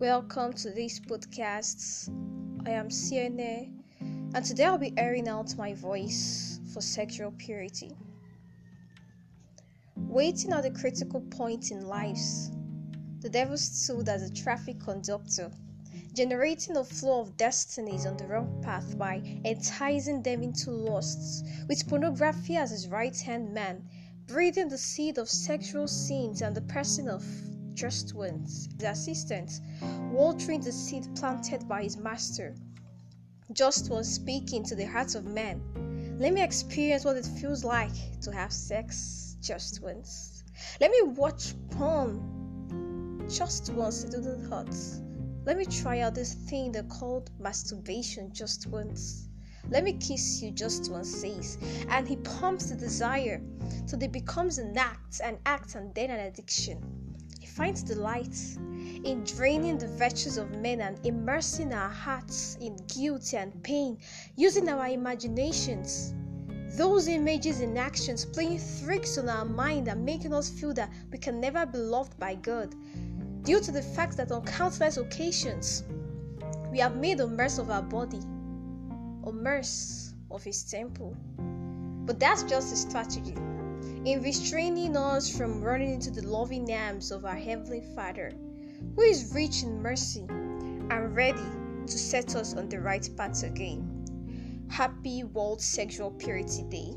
Welcome to this podcast. I am Siene, and today I'll be airing out my voice for sexual purity. Waiting at a critical point in lives, the devil stood as a traffic conductor, generating a flow of destinies on the wrong path by enticing them into lusts, with pornography as his right hand man, breathing the seed of sexual sins and the person of just ones, his assistant, watering the seed planted by his master. Just one speaking to the hearts of men. Let me experience what it feels like to have sex just once. Let me watch porn just once into the heart. Let me try out this thing they called masturbation just once. Let me kiss you just once, says, and he pumps the desire till it becomes an act, an act, and then an addiction finds delight in draining the virtues of men and immersing our hearts in guilt and pain, using our imaginations. Those images and actions playing tricks on our mind and making us feel that we can never be loved by God, due to the fact that on countless occasions we have made a mess of our body, a mess of His temple. But that's just a strategy in restraining us from running into the loving arms of our Heavenly Father, who is rich in mercy and ready to set us on the right path again. Happy World Sexual Purity Day.